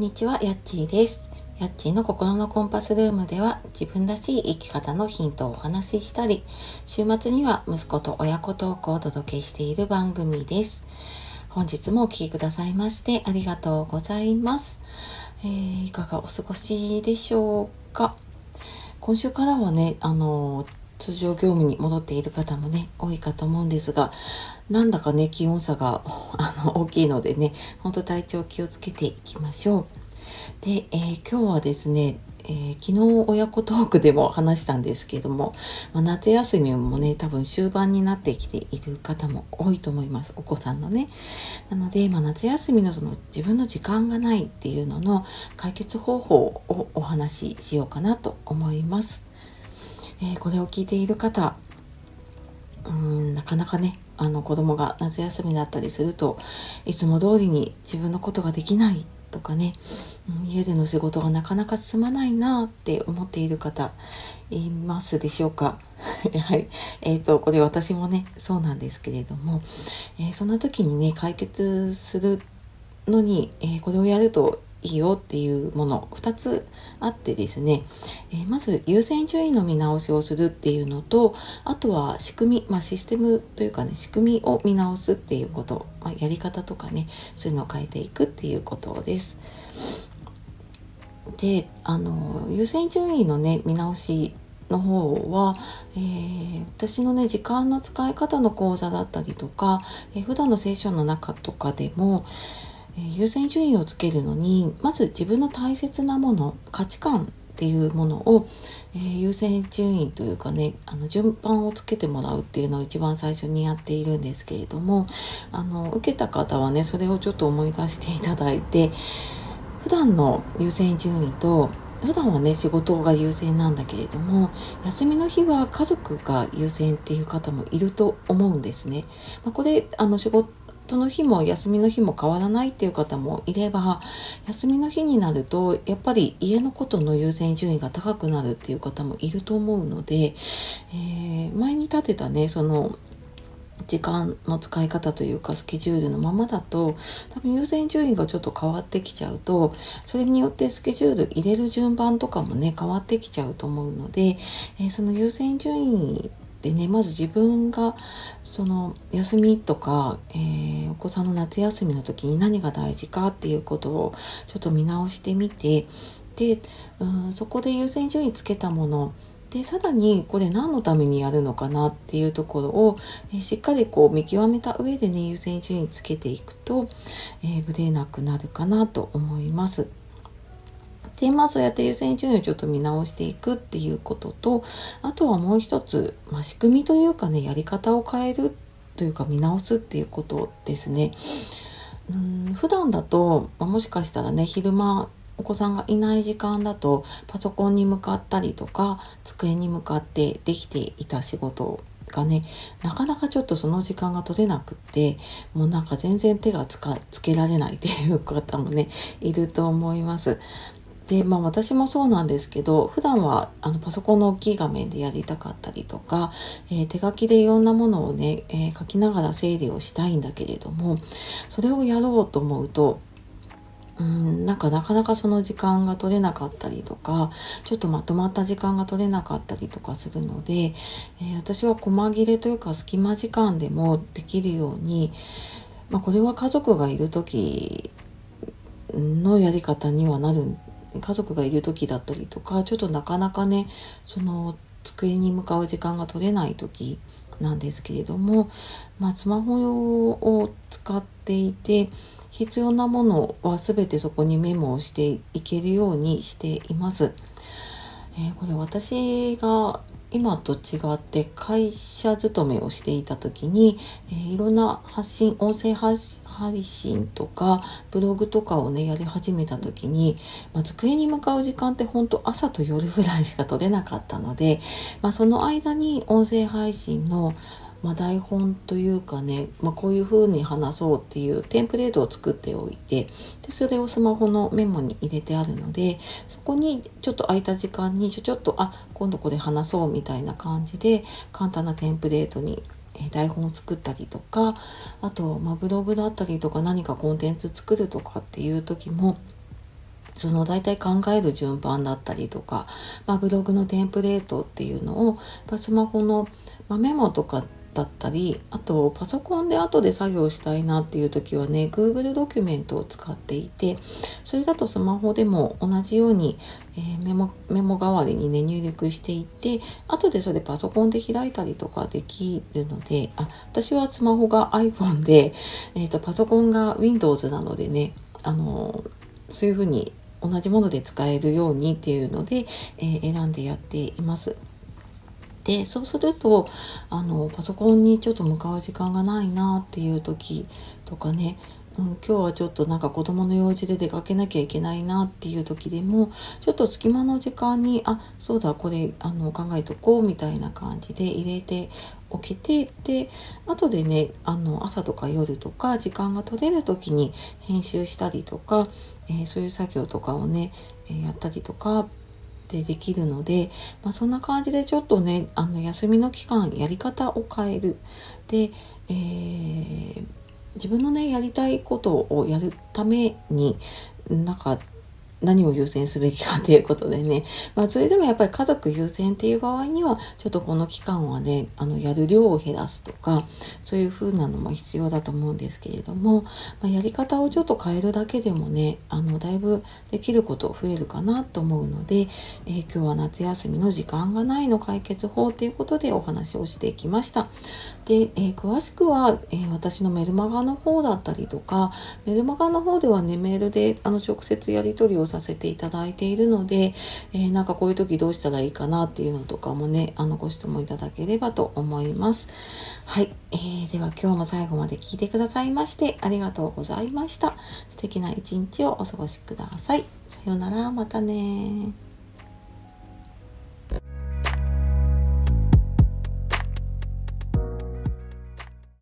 んにちは、やっちーです。やっちーの心のコンパスルームでは自分らしい生き方のヒントをお話ししたり、週末には息子と親子トークをお届けしている番組です。本日もお聴きくださいましてありがとうございます。えーいかがお過ごしでしょうか？今週からはね、あの通常業務に戻っている方もね、多いかと思うんですが、なんだかね、気温差があの大きいのでね、本当体調気をつけていきましょう。で、えー今日はですね、えー昨日親子トークでも話したんですけれども、まあ、夏休みもね、多分終盤になってきている方も多いと思います。お子さんのね。なので、まあ、夏休みのその自分の時間がないっていうのの解決方法をお話ししようかなと思います。えーこれを聞いている方、うんなかなかねあの子供が夏休みだったりするといつも通りに自分のことができないとかね、家での仕事がなかなか進まないなって思っている方いますでしょうか。はい。えー、とこれ私もねそうなんですけれども、えーそんな時にね解決するのに、えーこれをやるといいよっていうもの2つあってですね、えーまず優先順位の見直しをするっていうのとあとは仕組み、まあ、システムというかね仕組みを見直すっていうこと、まあ、やり方とかねそういうのを変えていくっていうことです。であの優先順位のね見直しの方は、えー私のね時間の使い方の講座だったりとか、えー普段のセッションの中とかでも、優先順位をつけるのにまず自分の大切なもの価値観っていうものを、えー優先順位というかねあの順番をつけてもらうっていうのを一番最初にやっているんですけれどもあの受けた方はねそれをちょっと思い出していただいて普段の優先順位と普段はね仕事が優先なんだけれども休みの日は家族が優先っていう方もいると思うんですね。まあ、これあの仕事の日も休みの日も変わらないっていう方もいれば休みの日になるとやっぱり家のことの優先順位が高くなるっていう方もいると思うので、えー前に立てたねその時間の使い方というかスケジュールのままだと多分優先順位がちょっと変わってきちゃうとそれによってスケジュール入れる順番とかもね変わってきちゃうと思うので、えーその優先順位でねまず自分がその休みとか、えーお子さんの夏休みの時に何が大事かっていうことをちょっと見直してみてでうんそこで優先順位つけたものでさらにこれ何のためにやるのかなっていうところを、えーしっかりこう見極めた上でね優先順位つけていくと、えーブレなくなるかなと思います。でまあそうやって優先順位をちょっと見直していくっていうこととあとはもう一つ、まあ、仕組みというかねやり方を変えるというか見直すっていうことですね。うん普段だと、まあもしかしたらね昼間お子さんがいない時間だとパソコンに向かったりとか机に向かってできていた仕事がねなかなかちょっとその時間が取れなくってもうなんか全然手がつかつけられないっていう方もねいると思います。でまあ私もそうなんですけど普段はあのパソコンの大きい画面でやりたかったりとか、えー手書きでいろんなものをね、えー書きながら整理をしたいんだけれどもそれをやろうと思うとうんなんかなかなかその時間が取れなかったりとかちょっとまとまった時間が取れなかったりとかするので、えー私は細切れというか隙間時間でもできるように、まあ、これは家族がいる時のやり方にはなるん家族がいる時だったりとかちょっとなかなかねその机に向かう時間が取れない時なんですけれども、まあ、スマホを使っていて必要なものは全てそこにメモをしていけるようにしています。えーこれ私が今と違って会社勤めをしていた時に、えーいろんな発信音声配信とかブログとかをねやり始めた時に、まあ、机に向かう時間って本当朝と夜ぐらいしか取れなかったので、まあ、その間に音声配信のまあ、台本というかね、まあ、こういう風に話そうっていうテンプレートを作っておいてでそれをスマホのメモに入れてあるのでそこにちょっと空いた時間にちょちょっとあ今度これ話そうみたいな感じで簡単なテンプレートに台本を作ったりとかあと、まあ、ブログだったりとか何かコンテンツ作るとかっていう時もその大体考える順番だったりとか、まあ、ブログのテンプレートっていうのをまあスマホの、まあメモとかだったりあとパソコンで後で作業したいなっていう時はね Google ドキュメントを使っていてそれだとスマホでも同じように、えー、メモメモ代わりにね入力していって後でそれパソコンで開いたりとかできるのであ私はスマホが iPhone で、えーと、パソコンが Windows なのでねあのそういうふうに同じもので使えるようにっていうので、えー、選んでやっています。でそうするとあのパソコンにちょっと向かう時間がないなっていう時とかね、うん、今日はちょっとなんか子供の用事で出かけなきゃいけないなっていう時でもちょっと隙間の時間にあそうだこれあの考えとこうみたいな感じで入れておけてで後でねあの朝とか夜とか時間が取れる時に編集したりとか、えー、そういう作業とかをね、え、やったりとかでできるので、まあ、そんな感じでちょっとねあの休みの期間やり方を変える。で、えー、自分のねやりたいことをやるためになんか何を優先すべきかということでね。まあ、それでもやっぱり家族優先っていう場合には、ちょっとこの期間はね、あの、やる量を減らすとか、そういう風なのも必要だと思うんですけれども、まあ、やり方をちょっと変えるだけでもね、あの、だいぶできること増えるかなと思うので、えー、今日は夏休みの時間がないの解決法っていうことでお話をしてきました。で、えー、詳しくは、えー、私のメルマガの方だったりとか、メルマガの方ではね、メールであの直接やり取りをさせていただいているので、えー、なんかこういう時どうしたらいいかなっていうのとかもね、あのご質問いただければと思います。はい。えー、では今日も最後まで聞いてくださいましてありがとうございました。素敵な一日をお過ごしください。さようなら、またね